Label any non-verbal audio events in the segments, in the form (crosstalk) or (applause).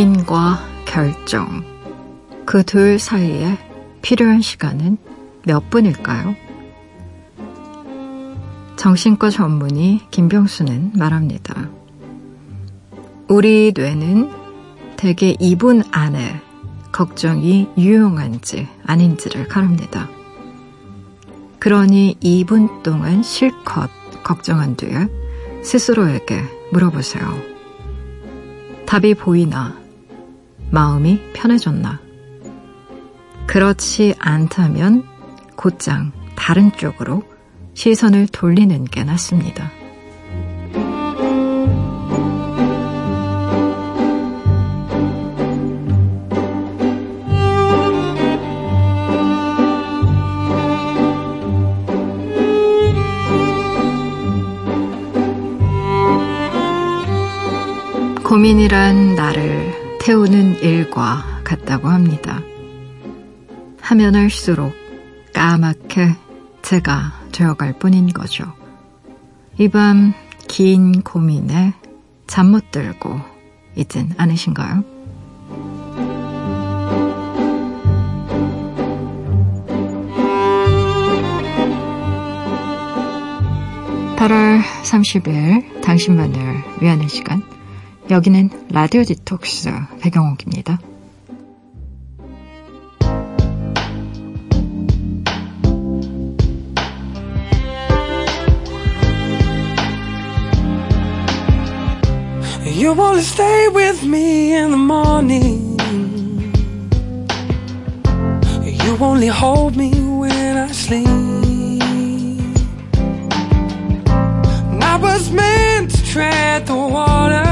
고민과 결정. 그 둘 사이에 필요한 시간은 몇 분일까요? 정신과 전문의 김병수는 말합니다. 우리 뇌는 대개 2분 안에 걱정이 유용한지 아닌지를 가릅니다. 그러니 2분 동안 실컷 걱정한 뒤에 스스로에게 물어보세요. 답이 보이나? 마음이 편해졌나? 그렇지 않다면 곧장 다른 쪽으로 시선을 돌리는 게 낫습니다. 고민이란 나를 태우는 일과 같다고 합니다. 하면 할수록 까맣게 제가 되어갈 뿐인 거죠. 이 밤 긴 고민에 잠 못 들고 있진 않으신가요? 8월 30일 당신만을 위하는 시간 여기는 라디오 디톡스 배경옥입니다. You wanna stay with me in the morning. You only hold me when I sleep. I was meant to tread the water.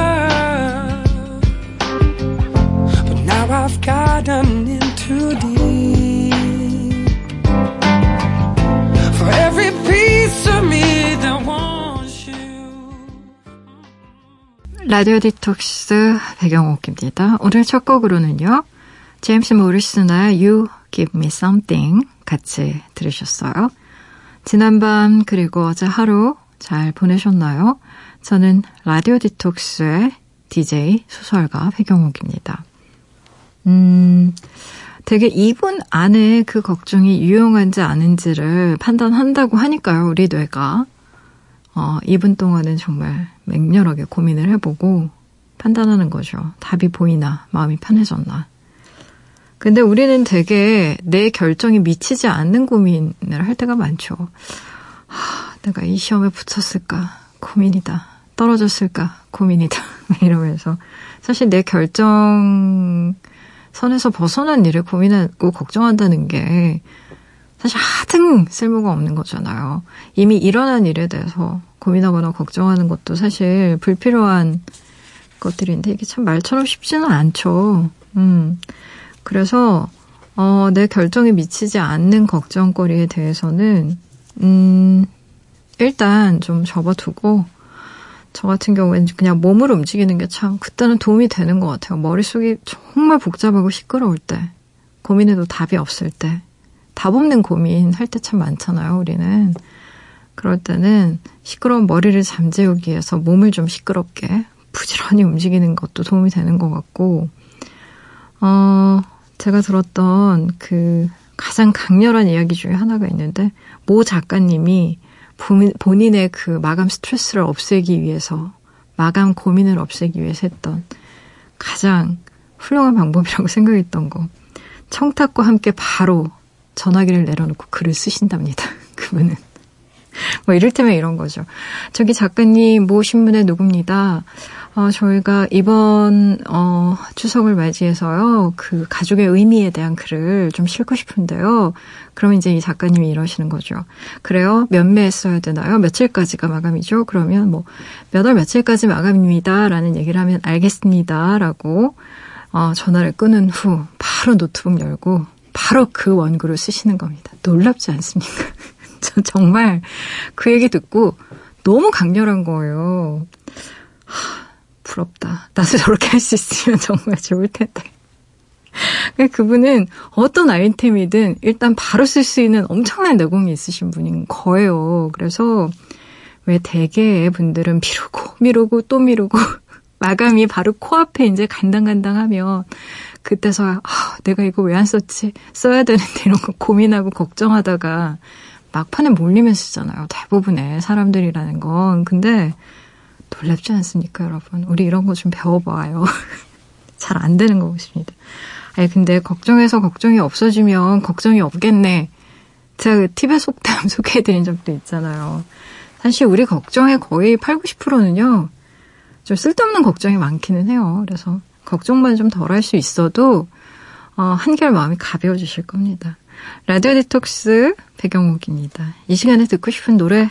I've gotten in too deep. For every piece of me that wants 라디오 디톡스 배경옥입니다. 오늘 첫 곡으로는요. 제임스 모리슨의 You Give Me Something 같이 들으셨어요. 지난밤 그리고 어제 하루 잘 보내셨나요? 저는 라디오 디톡스의 DJ 소설가 배경옥입니다. 음, 되게 2분 안에 그 걱정이 유용한지 아닌지를 판단한다고 하니까요, 우리 뇌가. 어, 2분 동안은 정말 맹렬하게 고민을 해보고 판단하는 거죠. 답이 보이나, 마음이 편해졌나. 근데 우리는 되게 내 결정이 미치지 않는 고민을 할 때가 많죠. 하, 내가 이 시험에 붙었을까? 고민이다. 떨어졌을까? 고민이다. (laughs) 이러면서. 사실 내 결정 선에서 벗어난 일을 고민하고 걱정한다는 게 사실 하등 쓸모가 없는 거잖아요. 이미 일어난 일에 대해서 고민하거나 걱정하는 것도 사실 불필요한 것들인데 이게 참 말처럼 쉽지는 않죠. 음. 그래서 어, 내 결정에 미치지 않는 걱정거리에 대해서는 음, 일단 좀 접어두고 저 같은 경우에는 그냥 몸을 움직이는 게 참 그때는 도움이 되는 것 같아요. 머릿속이 정말 복잡하고 시끄러울 때, 고민해도 답이 없을 때, 답 없는 고민 할 때 참 많잖아요, 우리는. 그럴 때는 시끄러운 머리를 잠재우기 위해서 몸을 좀 시끄럽게 부지런히 움직이는 것도 도움이 되는 것 같고, 어, 제가 들었던 그 가장 강렬한 이야기 중에 하나가 있는데, 모 작가님이 본인의 그 마감 스트레스를 없애기 위해서, 마감 고민을 없애기 위해서 했던 가장 훌륭한 방법이라고 (laughs) 생각했던 거. 청탁과 함께 바로 전화기를 내려놓고 글을 쓰신답니다. (laughs) 그분은. 뭐 이를테면 이런 거죠. 저기 작가님 모 신문의 누굽니다. 어, 저희가 이번 어, 추석을 맞이해서요. 그 가족의 의미에 대한 글을 좀 싣고 싶은데요. 그러면 이제 이 작가님이 이러시는 거죠. 그래요? 몇매 써야 되나요? 며칠까지가 마감이죠? 그러면 뭐 몇 월 며칠까지 마감입니다라는 얘기를 하면 알겠습니다라고 어, 전화를 끊은 후 바로 노트북 열고 바로 그 원고를 쓰시는 겁니다. 놀랍지 않습니까? (laughs) 저 정말 그 얘기 듣고 너무 강렬한 거예요. 하, 부럽다. 나도 저렇게 할 수 있으면 (laughs) 정말 좋을 텐데. 그분은 어떤 아이템이든 일단 바로 쓸 수 있는 엄청난 내공이 있으신 분인 거예요. 그래서 왜 대개의 분들은 미루고 미루고 또 미루고 (laughs) 마감이 바로 코앞에 이제 간당간당하면 그때서야 아, 내가 이거 왜 안 썼지? 써야 되는데 이런 거 고민하고 걱정하다가 막판에 몰리면 쓰잖아요. 대부분의 사람들이라는 건. 근데 놀랍지 않습니까, 여러분? 우리 이런 거 좀 배워봐요. (laughs) 잘 안 되는 거 같습니다. 아니, 근데 걱정해서 걱정이 없어지면 걱정이 없겠네. 제가 그 팁의 속담 (laughs) 소개해드린 적도 있잖아요. 사실 우리 걱정의 거의 8, 90%는요, 좀 쓸데없는 걱정이 많기는 해요. 그래서 걱정만 좀 덜 할 수 있어도, 어, 한결 마음이 가벼워지실 겁니다. 라디오 디톡스 배경옥입니다. 이 시간에 듣고 싶은 노래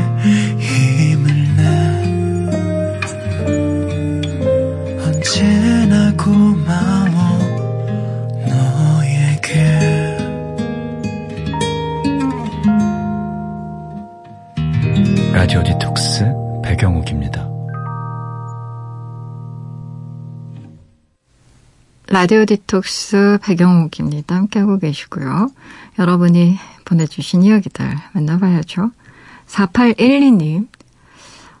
라디오 디톡스 배경옥입니다. 함께하고 계시고요. 여러분이 보내주신 이야기들 만나봐야죠. 4812님.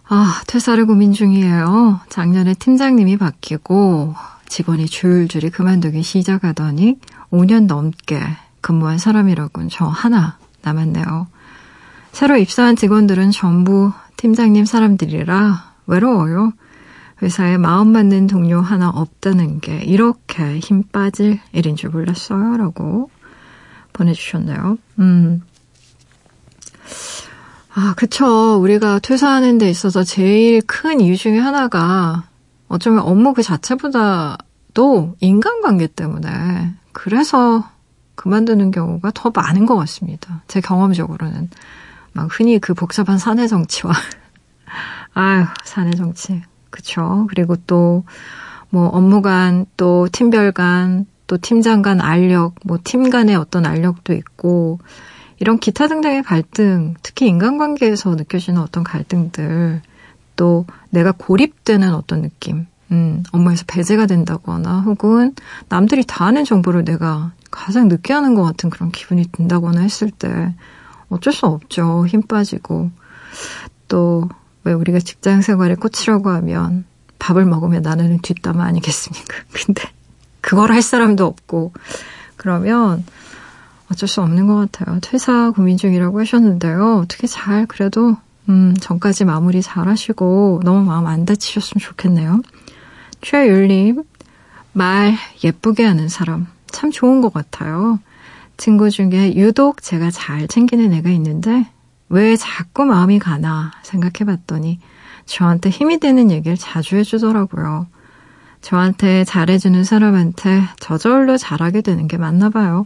아, 퇴사를 고민 중이에요. 작년에 팀장님이 바뀌고 직원이 줄줄이 그만두기 시작하더니 5년 넘게 근무한 사람이라곤 저 하나 남았네요. 새로 입사한 직원들은 전부 팀장님 사람들이라 외로워요. 회사에 마음 맞는 동료 하나 없다는 게 이렇게 힘 빠질 일인 줄 몰랐어요. 라고 보내주셨네요. 음. 아, 그쵸. 우리가 퇴사하는 데 있어서 제일 큰 이유 중에 하나가 어쩌면 업무 그 자체보다도 인간관계 때문에 그래서 그만두는 경우가 더 많은 것 같습니다. 제 경험적으로는. 막 흔히 그 복잡한 사내 정치와 (laughs) 아유, 사내 정치. 그쵸. 그리고 또, 뭐, 업무 간, 또 팀별 간, 또 팀장 간 알력, 뭐, 팀 간의 어떤 알력도 있고, 이런 기타 등등의 갈등, 특히 인간관계에서 느껴지는 어떤 갈등들, 또 내가 고립되는 어떤 느낌, 음, 업무에서 배제가 된다거나 혹은 남들이 다 아는 정보를 내가 가장 늦게 하는 것 같은 그런 기분이 든다거나 했을 때 어쩔 수 없죠. 힘 빠지고. 또, 왜 우리가 직장 생활에 꽂히려고 하면 밥을 먹으면 나는 뒷담화 아니겠습니까? (laughs) 근데 그걸 할 사람도 없고, 그러면 어쩔 수 없는 것 같아요. 퇴사 고민 중이라고 하셨는데요. 어떻게 잘 그래도 음, 전까지 마무리 잘 하시고 너무 마음 안 다치셨으면 좋겠네요. 최율님, 말 예쁘게 하는 사람 참 좋은 것 같아요. 친구 중에 유독 제가 잘 챙기는 애가 있는데 왜 자꾸 마음이 가나 생각해 봤더니 저한테 힘이 되는 얘기를 자주 해주더라고요. 저한테 잘해주는 사람한테 저절로 잘하게 되는 게 맞나 봐요.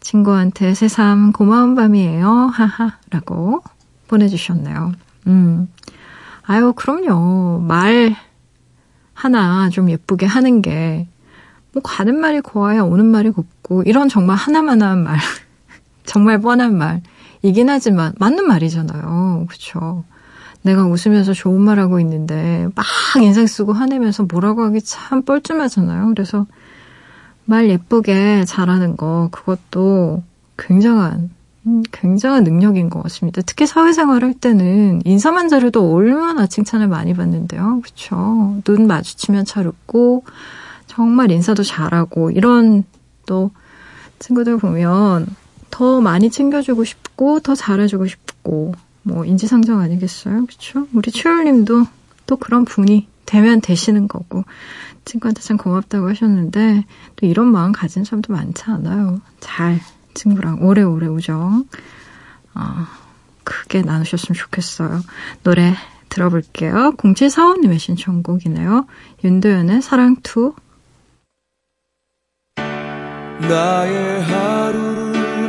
친구한테 새삼 고마운 밤이에요. 하하. 라고 보내주셨네요. 음. 아유, 그럼요. 말 하나 좀 예쁘게 하는 게, 뭐, 가는 말이 고와야 오는 말이 곱고, 이런 정말 하나만한 말, (laughs) 정말 뻔한 말 이긴 하지만, 맞는 말이잖아요. 그쵸. 내가 웃으면서 좋은 말 하고 있는데, 막 인상 쓰고 화내면서 뭐라고 하기 참 뻘쭘하잖아요. 그래서, 말 예쁘게 잘하는 거, 그것도 굉장한, 음, 굉장한 능력인 것 같습니다. 특히 사회생활 할 때는 인사만 잘해도 얼마나 칭찬을 많이 받는데요. 그쵸. 눈 마주치면 잘 웃고, 정말 인사도 잘하고, 이런 또 친구들 보면 더 많이 챙겨주고 싶고, 더 잘해주고 싶고, 뭐, 인지상정 아니겠어요? 그쵸? 우리 최율님도 또 그런 분이 되면 되시는 거고, 친구한테 참 고맙다고 하셨는데 또 이런 마음 가진 사람도 많지 않아요. 잘 친구랑 오래오래 우정 어, 크게 나누셨으면 좋겠어요. 노래 들어볼게요. 0745님의 신청곡이네요. 윤도현의 사랑2 나의 하루를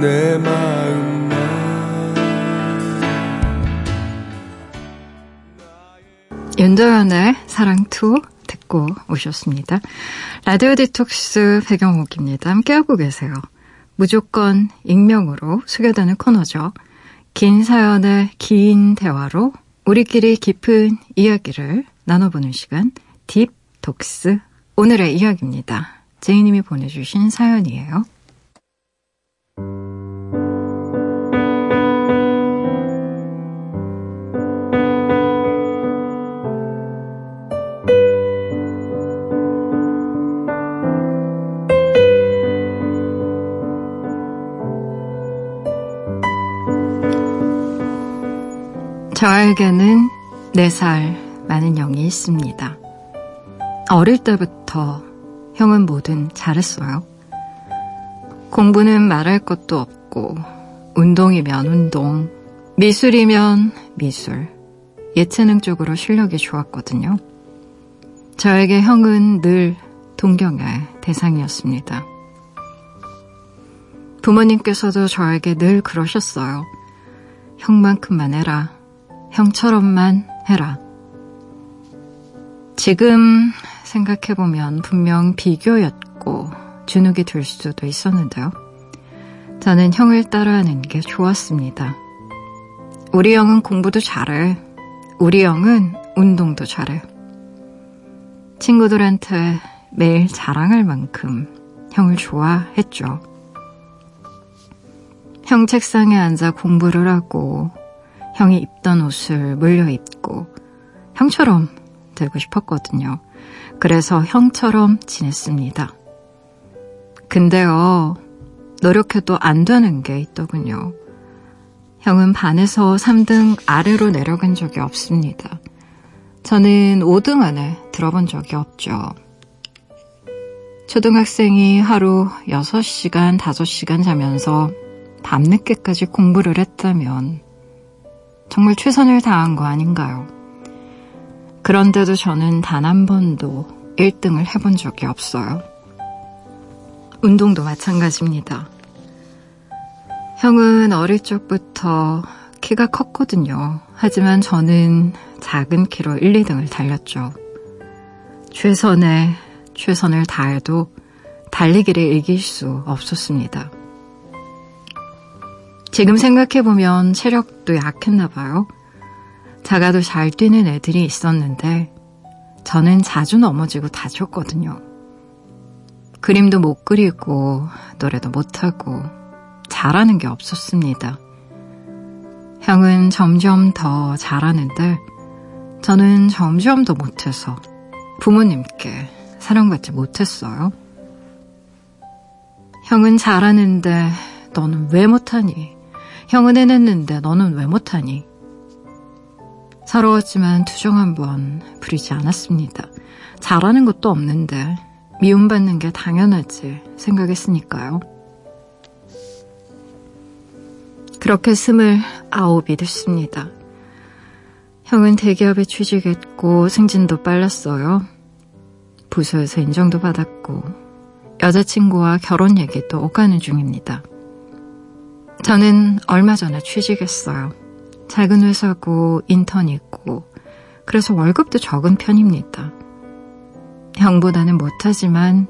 내 마음만 윤도현의 사랑2 듣고 오셨습니다. 라디오 디톡스 백영옥입니다. 함께하고 계세요. 무조건 익명으로 소개되는 코너죠. 긴 사연의 긴 대화로 우리끼리 깊은 이야기를 나눠보는 시간 딥톡스 오늘의 이야기입니다. 제이님이 보내주신 사연이에요. 저에게는 4살 많은 형이 있습니다. 어릴 때부터 형은 뭐든 잘했어요. 공부는 말할 것도 없고, 운동이면 운동, 미술이면 미술, 예체능 쪽으로 실력이 좋았거든요. 저에게 형은 늘 동경의 대상이었습니다. 부모님께서도 저에게 늘 그러셨어요. 형만큼만 해라. 형처럼만 해라. 지금 생각해보면 분명 비교였고 주눅이 들 수도 있었는데요. 저는 형을 따라하는 게 좋았습니다. 우리 형은 공부도 잘해. 우리 형은 운동도 잘해. 친구들한테 매일 자랑할 만큼 형을 좋아했죠. 형 책상에 앉아 공부를 하고 형이 입던 옷을 물려 입고 형처럼 되고 싶었거든요. 그래서 형처럼 지냈습니다. 근데요, 노력해도 안 되는 게 있더군요. 형은 반에서 3등 아래로 내려간 적이 없습니다. 저는 5등 안에 들어본 적이 없죠. 초등학생이 하루 6시간, 5시간 자면서 밤늦게까지 공부를 했다면 정말 최선을 다한 거 아닌가요? 그런데도 저는 단 한 번도 1등을 해본 적이 없어요. 운동도 마찬가지입니다. 형은 어릴 적부터 키가 컸거든요. 하지만 저는 작은 키로 1, 2등을 달렸죠. 최선의 최선을 다해도 달리기를 이길 수 없었습니다. 지금 생각해보면 체력도 약했나 봐요. 작아도 잘 뛰는 애들이 있었는데 저는 자주 넘어지고 다쳤거든요. 그림도 못 그리고 노래도 못하고 잘하는 게 없었습니다. 형은 점점 더 잘하는데 저는 점점 더 못해서 부모님께 사랑받지 못했어요. 형은 잘하는데 너는 왜 못하니? 형은 해냈는데 너는 왜 못하니? 서러웠지만 투정 한번 부리지 않았습니다. 잘하는 것도 없는데 미움받는 게 당연하지 생각했으니까요. 그렇게 스물 아홉이 됐습니다. 형은 대기업에 취직했고 승진도 빨랐어요. 부서에서 인정도 받았고 여자친구와 결혼 얘기도 오가는 중입니다. 저는 얼마 전에 취직했어요. 작은 회사고 인턴이 있고 그래서 월급도 적은 편입니다. 형보다는 못하지만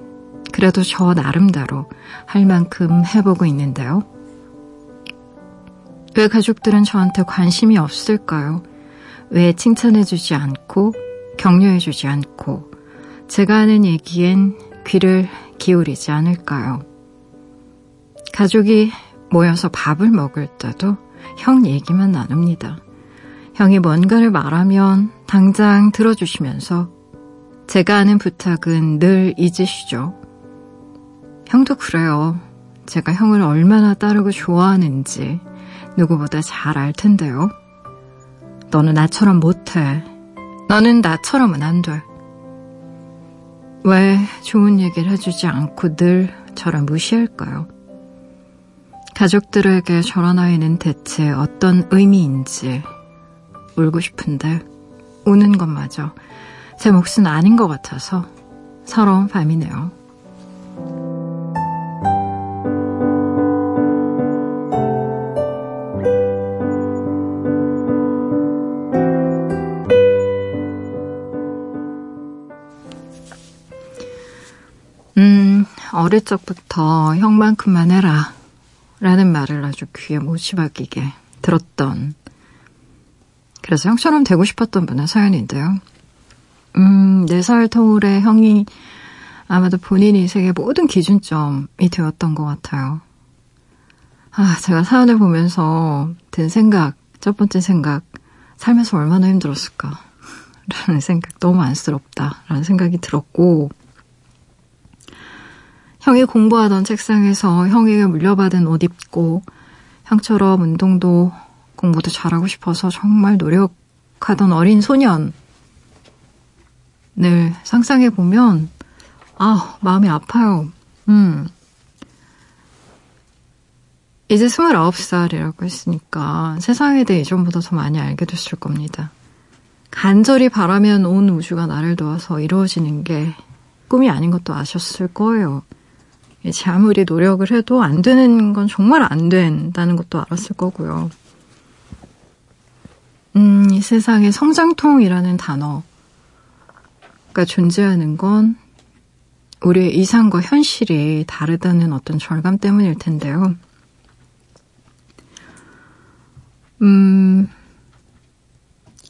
그래도 저 나름대로 할 만큼 해보고 있는데요. 왜 가족들은 저한테 관심이 없을까요? 왜 칭찬해주지 않고 격려해주지 않고 제가 하는 얘기엔 귀를 기울이지 않을까요? 가족이 모여서 밥을 먹을 때도 형 얘기만 나눕니다. 형이 뭔가를 말하면 당장 들어주시면서 제가 하는 부탁은 늘 잊으시죠. 형도 그래요. 제가 형을 얼마나 따르고 좋아하는지 누구보다 잘 알 텐데요. 너는 나처럼 못해. 너는 나처럼은 안 돼. 왜 좋은 얘기를 해주지 않고 늘 저를 무시할까요? 가족들에게 저런 아이는 대체 어떤 의미인지 울고 싶은데 우는 것마저 제 몫은 아닌 것 같아서 서러운 밤이네요. 음, 어릴 적부터 형만큼만 해라. 라는 말을 아주 귀에 못이 박이게 들었던, 그래서 형처럼 되고 싶었던 분의 사연인데요. 음, 4살 터울의 형이 아마도 본인이 세계 모든 기준점이 되었던 것 같아요. 아, 제가 사연을 보면서 든 생각, 첫 번째 생각, 살면서 얼마나 힘들었을까. 라는 생각, 너무 안쓰럽다. 라는 생각이 들었고, 형이 공부하던 책상에서 형에게 물려받은 옷 입고, 형처럼 운동도 공부도 잘하고 싶어서 정말 노력하던 어린 소년, 늘 상상해 보면 아 마음이 아파요. 음. 이제 29살이라고 했으니까 세상에 대해 이전보다 더 많이 알게 됐을 겁니다. 간절히 바라면 온 우주가 나를 도와서 이루어지는 게 꿈이 아닌 것도 아셨을 거예요. 제 아무리 노력을 해도 안 되는 건 정말 안 된다는 것도 알았을 거고요. 음, 이 세상에 성장통이라는 단어, 가 존재하는 건 우리의 이상과 현실이 다르다는 어떤 절감 때문일 텐데요. 음,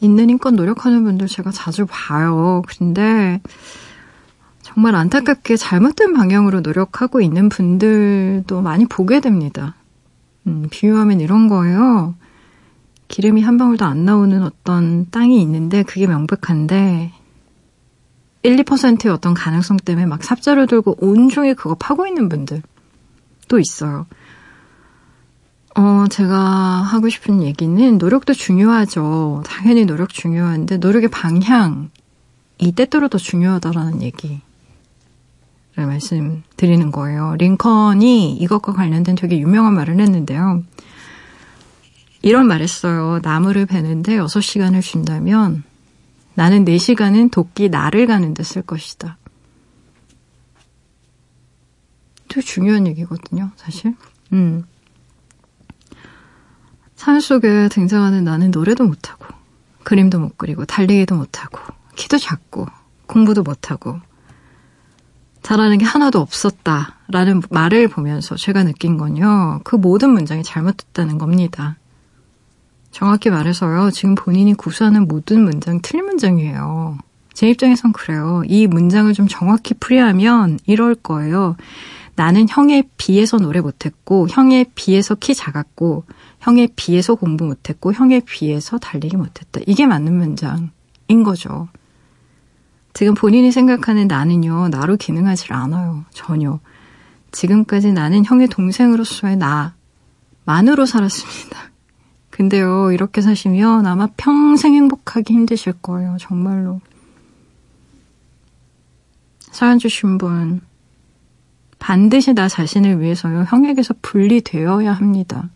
있는 인권 노력하는 분들 제가 자주 봐요. 근데 정말 안타깝게 잘못된 방향으로 노력하고 있는 분들도 많이 보게 됩니다. 음, 비유하면 이런 거예요. 기름이 한 방울도 안 나오는 어떤 땅이 있는데 그게 명백한데 1, 2%의 어떤 가능성 때문에 막 삽자를 들고 온종일 그거 파고 있는 분들 또 있어요. 어, 제가 하고 싶은 얘기는 노력도 중요하죠. 당연히 노력 중요한데 노력의 방향, 이 때때로 더 중요하다라는 얘기 를 말씀드리는 거예요. 링컨이 이것과 관련된 되게 유명한 말을 했는데요. 이런 말 했어요. 나무를 베는데 6시간을 준다면 나는 4시간은 도끼 나를 가는 데 쓸 것이다. 되게 중요한 얘기거든요, 사실. 음. 산 속에 등장하는 나는 노래도 못하고, 그림도 못 그리고, 달리기도 못하고, 키도 작고, 공부도 못하고, 잘하는 게 하나도 없었다 라는 말을 보면서 제가 느낀 건요, 그 모든 문장이 잘못됐다는 겁니다. 정확히 말해서요, 지금 본인이 구사하는 모든 문장 틀린 문장이에요. 제 입장에선 그래요. 이 문장을 좀 정확히 풀이하면 이럴 거예요. 나는 형에 비해서 노래 못했고, 형에 비해서 키 작았고, 형에 비해서 공부 못했고, 형에 비해서 달리기 못했다. 이게 맞는 문장인 거죠. 지금 본인이 생각하는 나는요, 나로 기능하지 않아요. 전혀. 지금까지 나는 형의 동생으로서의 나만으로 살았습니다. (laughs) 근데요, 이렇게 사시면 아마 평생 행복하기 힘드실 거예요. 정말로. 사연 주신 분, 반드시 나 자신을 위해서요, 형에게서 분리되어야 합니다.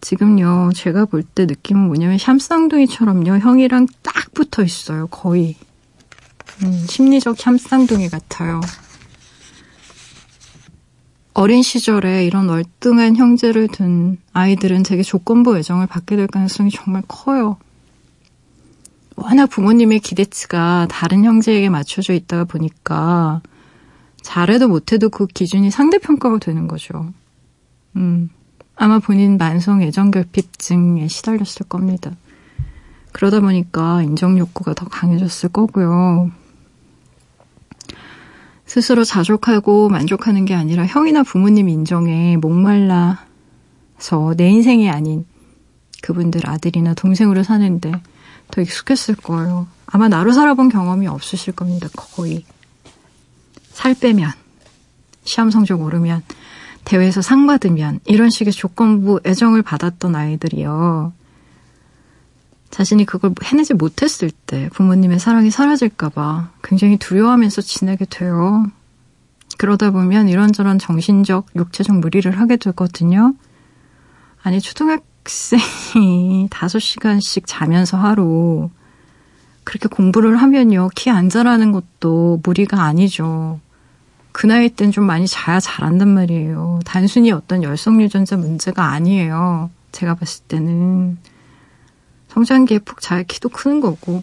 지금요, 제가 볼 때 느낌은 뭐냐면, 샴쌍둥이처럼요, 형이랑 딱 붙어 있어요, 거의. 음, 심리적 샴쌍둥이 같아요. 어린 시절에 이런 월등한 형제를 둔 아이들은 되게 조건부 애정을 받게 될 가능성이 정말 커요. 워낙 부모님의 기대치가 다른 형제에게 맞춰져 있다가 보니까 잘해도 못해도 그 기준이 상대평가가 되는 거죠. 음, 아마 본인 만성 애정결핍증에 시달렸을 겁니다. 그러다 보니까 인정 욕구가 더 강해졌을 거고요. 스스로 자족하고 만족하는 게 아니라 형이나 부모님 인정에 목말라서 내 인생이 아닌 그분들 아들이나 동생으로 사는데 더 익숙했을 거예요. 아마 나로 살아본 경험이 없으실 겁니다. 거의. 살 빼면, 시험 성적 오르면, 대회에서 상 받으면, 이런 식의 조건부 애정을 받았던 아이들이요. 자신이 그걸 해내지 못했을 때 부모님의 사랑이 사라질까봐 굉장히 두려워하면서 지내게 돼요. 그러다 보면 이런저런 정신적, 육체적 무리를 하게 되거든요. 아니, 초등학생이 (laughs) 5시간씩 자면서 하루 그렇게 공부를 하면요. 키 안 자라는 것도 무리가 아니죠. 그 나이 땐 좀 많이 자야 잘한단 말이에요. 단순히 어떤 열성 유전자 문제가 아니에요. 제가 봤을 때는. 성장기에 푹 잘 키도 크는 거고,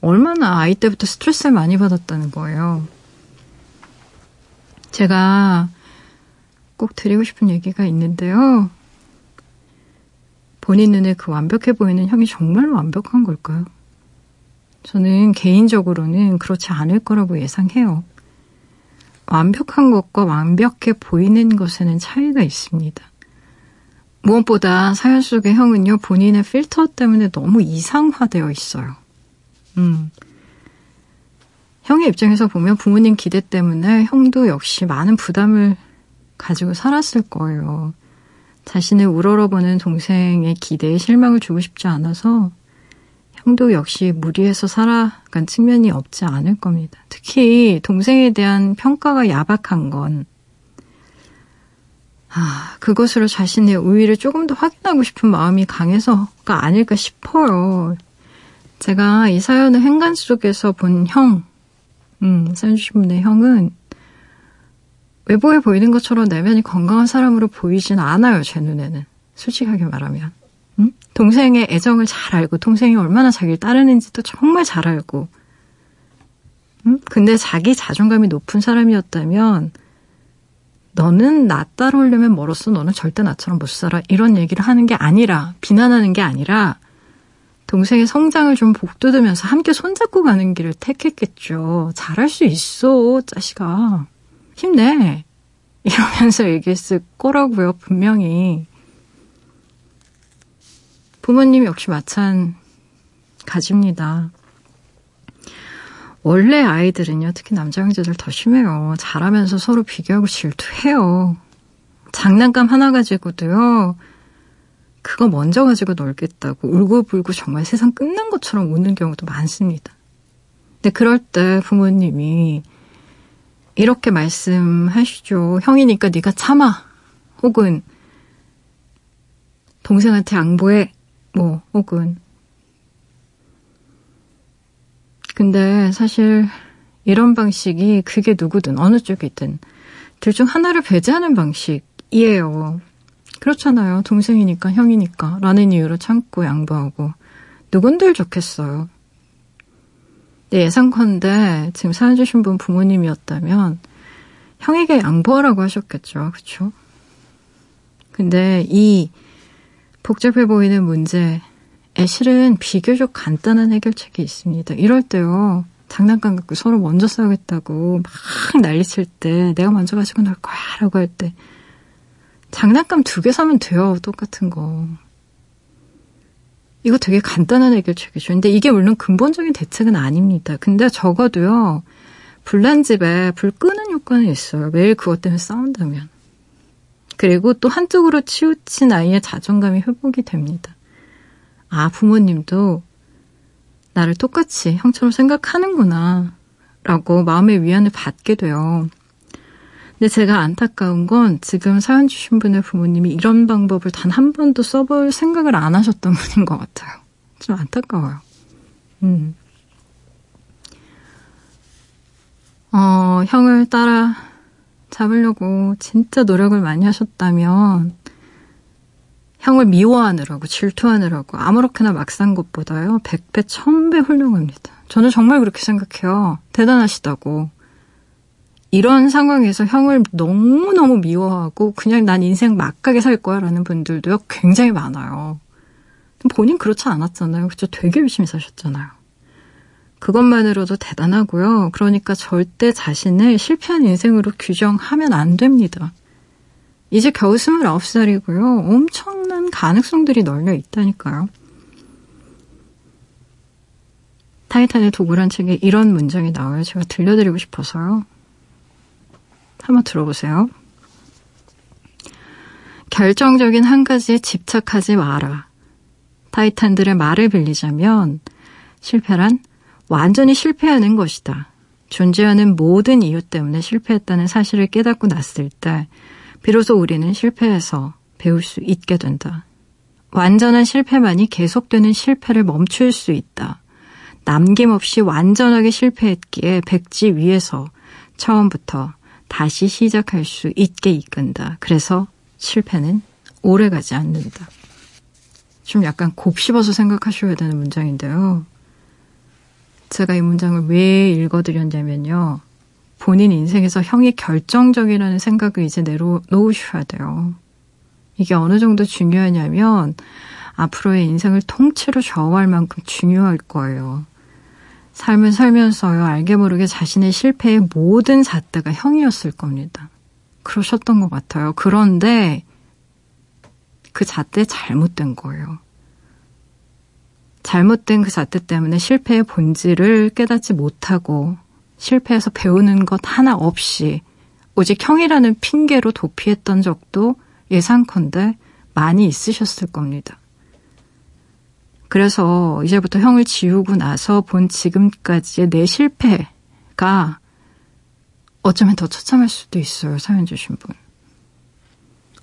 얼마나 아이 때부터 스트레스를 많이 받았다는 거예요. 제가 꼭 드리고 싶은 얘기가 있는데요. 본인 눈에 그 완벽해 보이는 형이 정말로 완벽한 걸까요? 저는 개인적으로는 그렇지 않을 거라고 예상해요. 완벽한 것과 완벽해 보이는 것에는 차이가 있습니다. 무엇보다 사연 속의 형은요, 본인의 필터 때문에 너무 이상화되어 있어요. 음. 형의 입장에서 보면 부모님 기대 때문에 형도 역시 많은 부담을 가지고 살았을 거예요. 자신을 우러러보는 동생의 기대에 실망을 주고 싶지 않아서 형도 역시 무리해서 살아간 측면이 없지 않을 겁니다. 특히 동생에 대한 평가가 야박한 건 아, 그것으로 자신의 우위를 조금 더 확인하고 싶은 마음이 강해서가 아닐까 싶어요. 제가 이 사연을 행간 속에서 본 형, 음, 사연 주신 분의 형은 외부에 보이는 것처럼 내면이 건강한 사람으로 보이진 않아요, 제 눈에는. 솔직하게 말하면. 음? 동생의 애정을 잘 알고, 동생이 얼마나 자기를 따르는지도 정말 잘 알고. 음? 근데 자기 자존감이 높은 사람이었다면, 너는 나 따라오려면 멀었어. 너는 절대 나처럼 못 살아. 이런 얘기를 하는 게 아니라, 비난하는 게 아니라, 동생의 성장을 좀 복돋으면서 함께 손잡고 가는 길을 택했겠죠. 잘할 수 있어, 자식아. 힘내. 이러면서 (laughs) 얘기했을 거라고요, 분명히. 부모님 역시 마찬가지입니다. 원래 아이들은요, 특히 남자 형제들 더 심해요. 잘하면서 서로 비교하고 질투해요. 장난감 하나 가지고도요, 그거 먼저 가지고 놀겠다고 울고불고 정말 세상 끝난 것처럼 우는 경우도 많습니다. 근데 그럴 때 부모님이 이렇게 말씀하시죠. 형이니까 네가 참아. 혹은 동생한테 양보해. 뭐 혹은 근데 사실 이런 방식이 그게 누구든 어느 쪽이든 둘 중 하나를 배제하는 방식이에요. 그렇잖아요. 동생이니까 형이니까 라는 이유로 참고 양보하고 누군들 좋겠어요. 네, 예상컨대 지금 사연 주신 분 부모님이었다면 형에게 양보하라고 하셨겠죠. 그렇죠? 근데 이 복잡해 보이는 문제에 실은 비교적 간단한 해결책이 있습니다. 이럴 때요. 장난감 갖고 서로 먼저 싸우겠다고 막 난리칠 때 내가 먼저 가지고 놀 거야 라고 할 때 장난감 두 개 사면 돼요. 똑같은 거. 이거 되게 간단한 해결책이죠. 근데 이게 물론 근본적인 대책은 아닙니다. 근데 적어도요, 불난 집에 불 끄는 효과는 있어요. 매일 그것 때문에 싸운다면. 그리고 또 한쪽으로 치우친 아이의 자존감이 회복이 됩니다. 아, 부모님도 나를 똑같이 형처럼 생각하는구나. 라고 마음의 위안을 받게 돼요. 근데 제가 안타까운 건 지금 사연 주신 분의 부모님이 이런 방법을 단 한 번도 써볼 생각을 안 하셨던 분인 것 같아요. 좀 안타까워요. 음. 어, 형을 따라 잡으려고 진짜 노력을 많이 하셨다면, 형을 미워하느라고, 질투하느라고, 아무렇게나 막 산 것보다요, 100배, 1000배 훌륭합니다. 저는 정말 그렇게 생각해요. 대단하시다고. 이런 상황에서 형을 너무너무 미워하고 그냥 난 인생 막가게 살 거야 라는 분들도요, 굉장히 많아요. 본인 그렇지 않았잖아요. 그죠? 되게 열심히 사셨잖아요. 그것만으로도 대단하고요. 그러니까 절대 자신을 실패한 인생으로 규정하면 안 됩니다. 이제 겨우 29살이고요. 엄청난 가능성들이 널려 있다니까요. 타이탄의 도구란 책에 이런 문장이 나와요. 제가 들려드리고 싶어서요. 한번 들어보세요. 결정적인 한 가지에 집착하지 마라. 타이탄들의 말을 빌리자면 실패란 완전히 실패하는 것이다. 존재하는 모든 이유 때문에 실패했다는 사실을 깨닫고 났을 때 비로소 우리는 실패해서 배울 수 있게 된다. 완전한 실패만이 계속되는 실패를 멈출 수 있다. 남김없이 완전하게 실패했기에 백지 위에서 처음부터 다시 시작할 수 있게 이끈다. 그래서 실패는 오래 가지 않는다. 좀 약간 곱씹어서 생각하셔야 되는 문장인데요. 제가 이 문장을 왜 읽어드렸냐면요. 본인 인생에서 형이 결정적이라는 생각을 이제 내려놓으셔야 돼요. 이게 어느 정도 중요하냐면 앞으로의 인생을 통째로 좌우할 만큼 중요할 거예요. 삶을 살면서요, 알게 모르게 자신의 실패의 모든 잣대가 형이었을 겁니다. 그러셨던 것 같아요. 그런데 그 잣대 잘못된 거예요. 잘못된 그 잣대 때문에 실패의 본질을 깨닫지 못하고 실패해서 배우는 것 하나 없이 오직 형이라는 핑계로 도피했던 적도 예상컨대 많이 있으셨을 겁니다. 그래서 이제부터 형을 지우고 나서 본 지금까지의 내 실패가 어쩌면 더 처참할 수도 있어요, 사연 주신 분.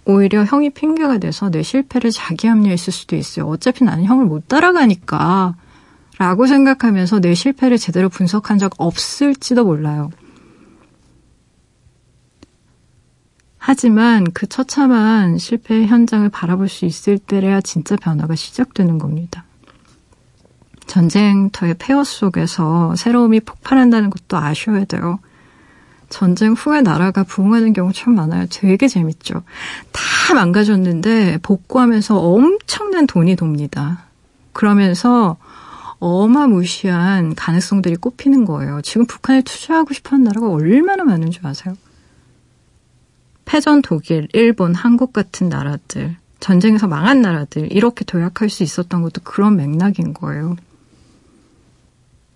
오히려 형이 핑계가 돼서 내 실패를 자기 합리화했을 수도 있어요. 어차피 나는 형을 못 따라가니까. 라고 생각하면서 내 실패를 제대로 분석한 적 없을지도 몰라요. 하지만 그 처참한 실패의 현장을 바라볼 수 있을 때래야 진짜 변화가 시작되는 겁니다. 전쟁터의 폐허 속에서 새로움이 폭발한다는 것도 아셔야 돼요. 전쟁 후에 나라가 부흥하는 경우 참 많아요. 되게 재밌죠. 다 망가졌는데 복구하면서 엄청난 돈이 돕니다. 그러면서 어마무시한 가능성들이 꼽히는 거예요. 지금 북한에 투자하고 싶어 하는 나라가 얼마나 많은 줄 아세요? 패전 독일, 일본, 한국 같은 나라들, 전쟁에서 망한 나라들, 이렇게 도약할 수 있었던 것도 그런 맥락인 거예요.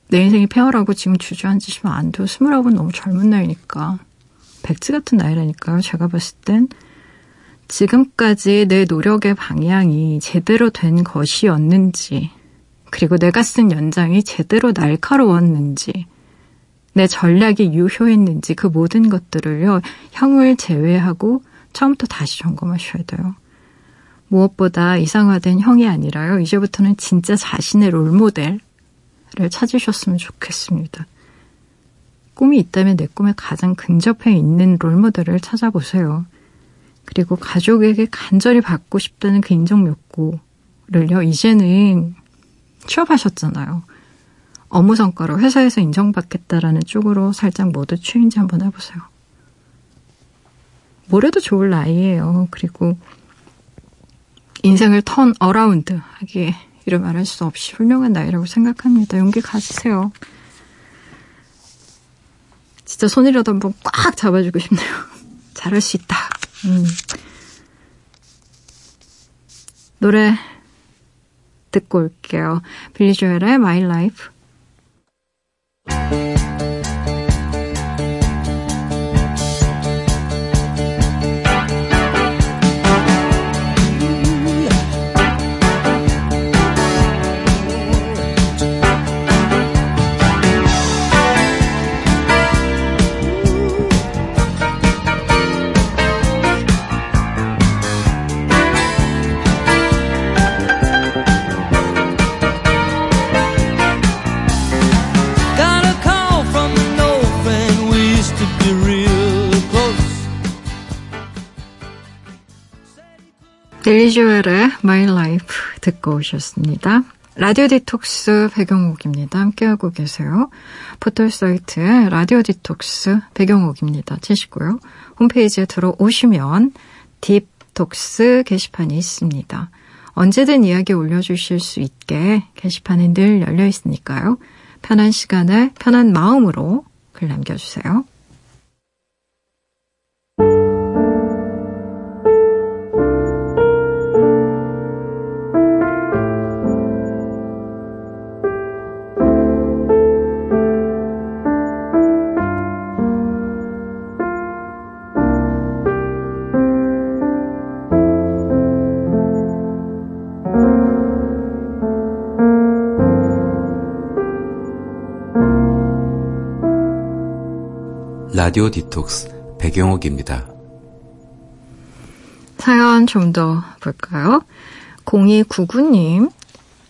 내 인생이 폐허라고 지금 주저앉으시면 안 돼요. 스물아홉은 너무 젊은 나이니까. 백지 같은 나이라니까요. 제가 봤을 땐 지금까지 내 노력의 방향이 제대로 된 것이었는지, 그리고 내가 쓴 연장이 제대로 날카로웠는지, 내 전략이 유효했는지 그 모든 것들을요, 형을 제외하고 처음부터 다시 점검하셔야 돼요. 무엇보다 이상화된 형이 아니라요, 이제부터는 진짜 자신의 롤모델, 를 찾으셨으면 좋겠습니다. 꿈이 있다면 내 꿈에 가장 근접해 있는 롤모델을 찾아보세요. 그리고 가족에게 간절히 받고 싶다는 그 인정 욕구를요, 이제는 취업하셨잖아요. 업무 성과로 회사에서 인정받겠다라는 쪽으로 살짝 mode change 한번 해보세요. 뭘 해도 좋을 나이에요. 그리고 인생을 turn around 하기에 이루 말할 수 없이 훌륭한 나이라고 생각합니다. 용기 가지세요. 진짜 손이라도 한번 꽉 잡아주고 싶네요. (laughs) 잘할 수 있다. 음. 노래 듣고 올게요. 빌리 조엘의 My Life. 델리주얼의 My Life 듣고 오셨습니다. 라디오 디톡스 백영옥입니다. 함께하고 계세요. 포털 사이트에 라디오 디톡스 백영옥입니다. 치시고요. 홈페이지에 들어오시면 딥톡스 게시판이 있습니다. 언제든 이야기 올려주실 수 있게 게시판이 늘 열려 있으니까요. 편한 시간에 편한 마음으로 글 남겨주세요. 라디오 디톡스 배경옥입니다. 사연 좀 더 볼까요? 0299님,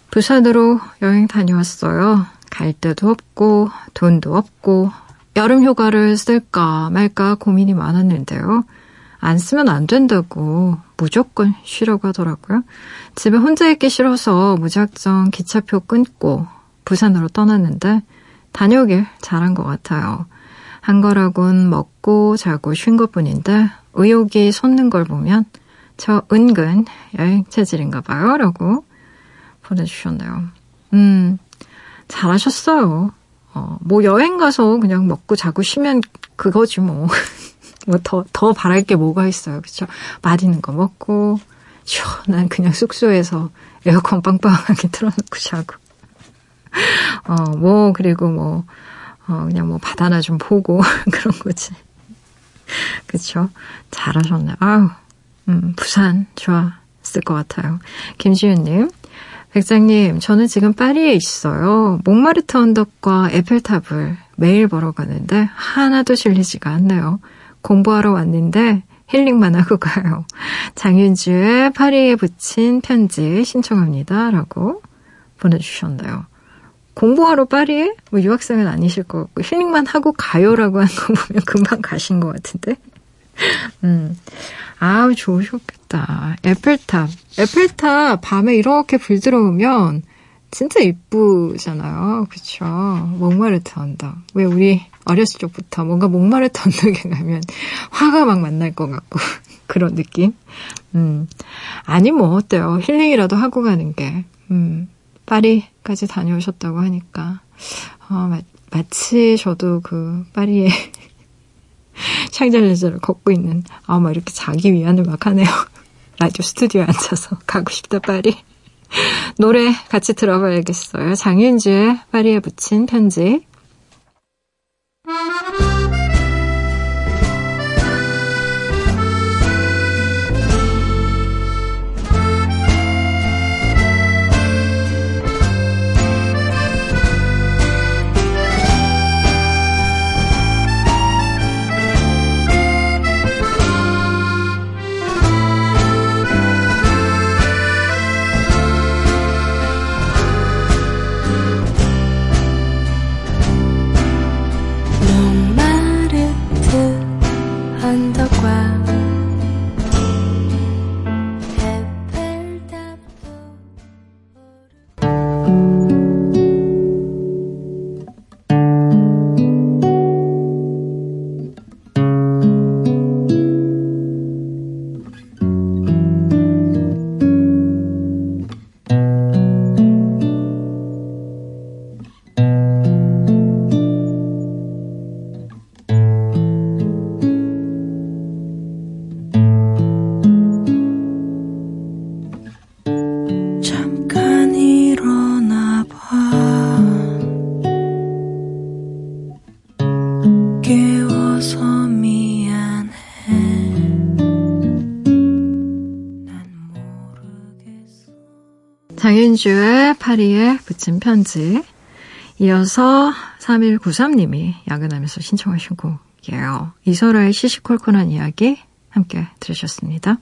부산으로 여행 다녀왔어요. 갈 데도 없고, 돈도 없고, 여름 휴가를 쓸까 말까 고민이 많았는데요. 안 쓰면 안 된다고 무조건 쉬라고 하더라고요. 집에 혼자 있기 싫어서 무작정 기차표 끊고 부산으로 떠났는데 다녀오길 잘한 것 같아요. 한 거라곤 먹고 자고 쉰 것뿐인데 의욕이 솟는 걸 보면 저 은근 여행 체질인가 봐요. 라고 보내주셨네요. 음, 잘하셨어요. 어, 뭐 여행 가서 그냥 먹고 자고 쉬면 그거지 뭐. (laughs) 뭐 더, 더 바랄 게 뭐가 있어요. 그쵸? 맛있는 거 먹고, 시원한 그냥 숙소에서 에어컨 빵빵하게 틀어놓고 자고. (laughs) 어, 뭐, 그리고 뭐, 어, 그냥 뭐 바다나 좀 보고 (laughs) 그런 거지. 그쵸? 잘하셨네. 아유, 음, 부산 좋았을 것 같아요. 김지윤님, 백장님, 저는 지금 파리에 있어요. 몽마르트 언덕과 에펠탑을 매일 보러 가는데 하나도 실리지가 않네요. 공부하러 왔는데 힐링만 하고 가요. 장윤주의 파리에 부친 편지 신청합니다. 라고 보내주셨네요. 공부하러 파리에? 뭐 유학생은 아니실 것 같고 힐링만 하고 가요라고 하는 거 보면 금방 가신 것 같은데. (laughs) 음. 아우, 좋으셨겠다. 에펠탑. 에펠탑 밤에 이렇게 불 들어오면 진짜 이쁘잖아요. 그쵸? 몽마르트 언덕. 왜 우리 어렸을 적부터 뭔가 몽마르트 언덕에 가면 화가 막 만날 것 같고 (laughs) 그런 느낌? 음. 아니 뭐 어때요. 힐링이라도 하고 가는 게. 음. 파리 까지 다녀오셨다고 하니까 어, 마, 마치 저도 그 파리에 (laughs) 샹젤리제를 걷고 있는 아마 이렇게 자기 위안을 막 하네요. (laughs) 라디오 스튜디오에 앉아서 가고 싶다 파리. (laughs) 노래 같이 들어봐야겠어요. 장윤주의 파리에 붙인 편지. 장윤주의 파리에 붙인 편지. 이어서 3193님이 야근하면서 신청하신 곡이에요. 이소라의 시시콜콜한 이야기 함께 들으셨습니다.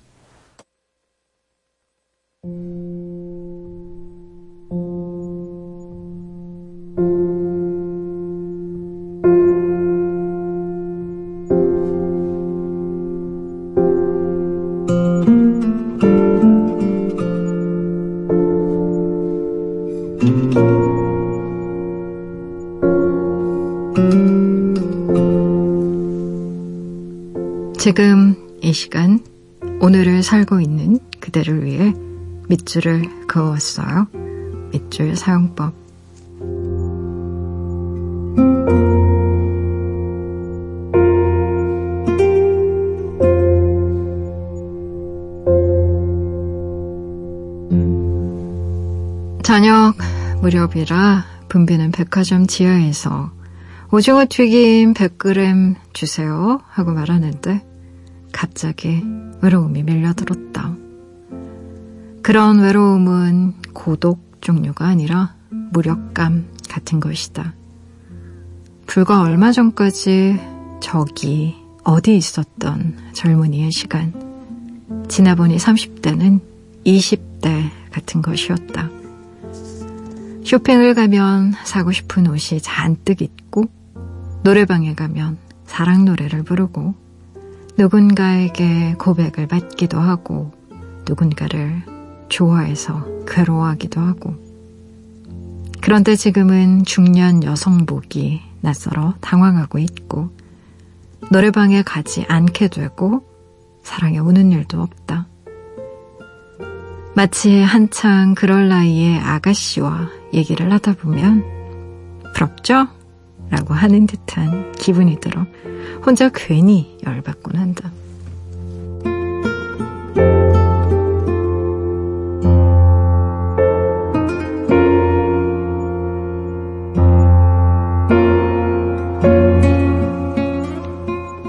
밑줄을 그어왔어요. 밑줄 사용법. 저녁 무렵이라 붐비는 백화점 지하에서 오징어 튀김 100g 주세요 하고 말하는데 갑자기 외로움이 밀려들었다. 그런 외로움은 고독 종류가 아니라 무력감 같은 것이다. 불과 얼마 전까지 저기 어디 있었던 젊은이의 시간. 지나보니 30대는 20대 같은 것이었다. 쇼핑을 가면 사고 싶은 옷이 잔뜩 있고, 노래방에 가면 사랑 노래를 부르고, 누군가에게 고백을 받기도 하고, 누군가를 좋아해서 괴로워하기도 하고. 그런데 지금은 중년 여성복이 낯설어 당황하고 있고, 노래방에 가지 않게 되고, 사랑에 우는 일도 없다. 마치 한창 그럴 나이의 아가씨와 얘기를 하다 보면, 부럽죠? 라고 하는 듯한 기분이 들어 혼자 괜히 열받곤 한다.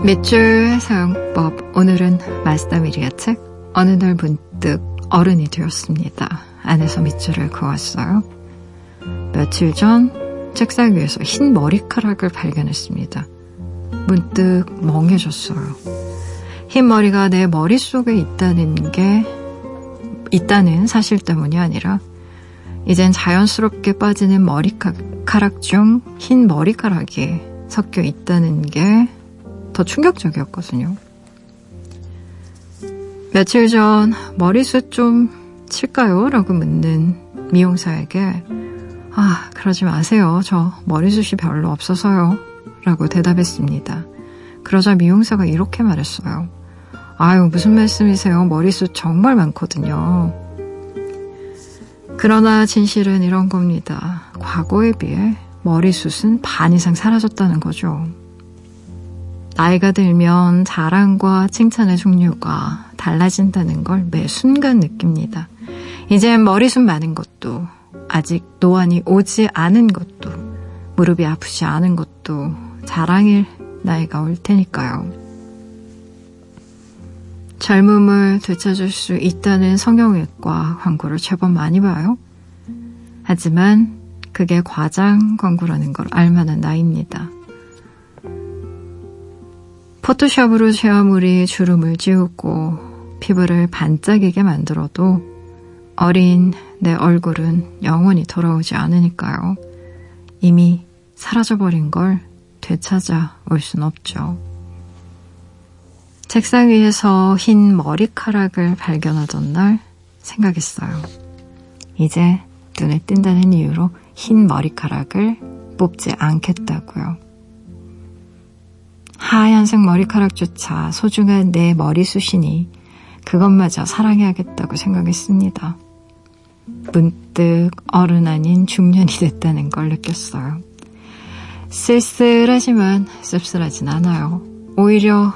밑줄 사용법 오늘은 마스다 미리아 책 어느 날 문득 어른이 되었습니다. 안에서 밑줄을 그었어요. 며칠 전 책상 위에서 흰 머리카락을 발견했습니다. 문득 멍해졌어요. 흰 머리가 내 머릿속에 있다는 게 있다는 사실 때문이 아니라 이젠 자연스럽게 빠지는 머리카락 중 흰 머리카락이 섞여 있다는 게 더 충격적이었거든요. 며칠 전 머리숱 좀 칠까요? 라고 묻는 미용사에게 아, 그러지 마세요. 저 머리숱이 별로 없어서요. 라고 대답했습니다. 그러자 미용사가 이렇게 말했어요. 아유, 무슨 말씀이세요? 머리숱 정말 많거든요. 그러나 진실은 이런 겁니다. 과거에 비해 머리숱은 반 이상 사라졌다는 거죠. 나이가 들면 자랑과 칭찬의 종류가 달라진다는 걸 매 순간 느낍니다. 이젠 머리숱 많은 것도, 아직 노안이 오지 않은 것도, 무릎이 아프지 않은 것도 자랑일 나이가 올 테니까요. 젊음을 되찾을 수 있다는 성형외과 광고를 제법 많이 봐요. 하지만 그게 과장 광고라는 걸 알만한 나이입니다. 포토샵으로 쉐어물이 주름을 지우고 피부를 반짝이게 만들어도 어린 내 얼굴은 영원히 돌아오지 않으니까요. 이미 사라져버린 걸 되찾아 올 순 없죠. 책상 위에서 흰 머리카락을 발견하던 날 생각했어요. 이제 눈에 띈다는 이유로 흰 머리카락을 뽑지 않겠다고요. 하얀색 머리카락조차 소중한 내 머리숱이니 그것마저 사랑해야겠다고 생각했습니다. 문득 어른 아닌 중년이 됐다는 걸 느꼈어요. 쓸쓸하지만 씁쓸하진 않아요. 오히려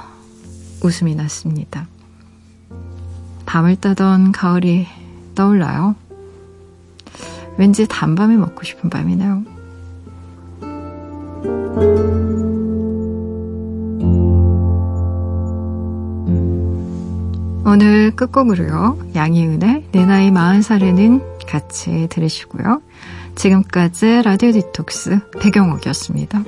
웃음이 났습니다. 밤을 따던 가을이 떠올라요. 왠지 단밤이 먹고 싶은 밤이네요. 오늘 끝곡으로요. 양희은의 내 나이 40살에는 같이 들으시고요. 지금까지 라디오 디톡스 배경옥이었습니다.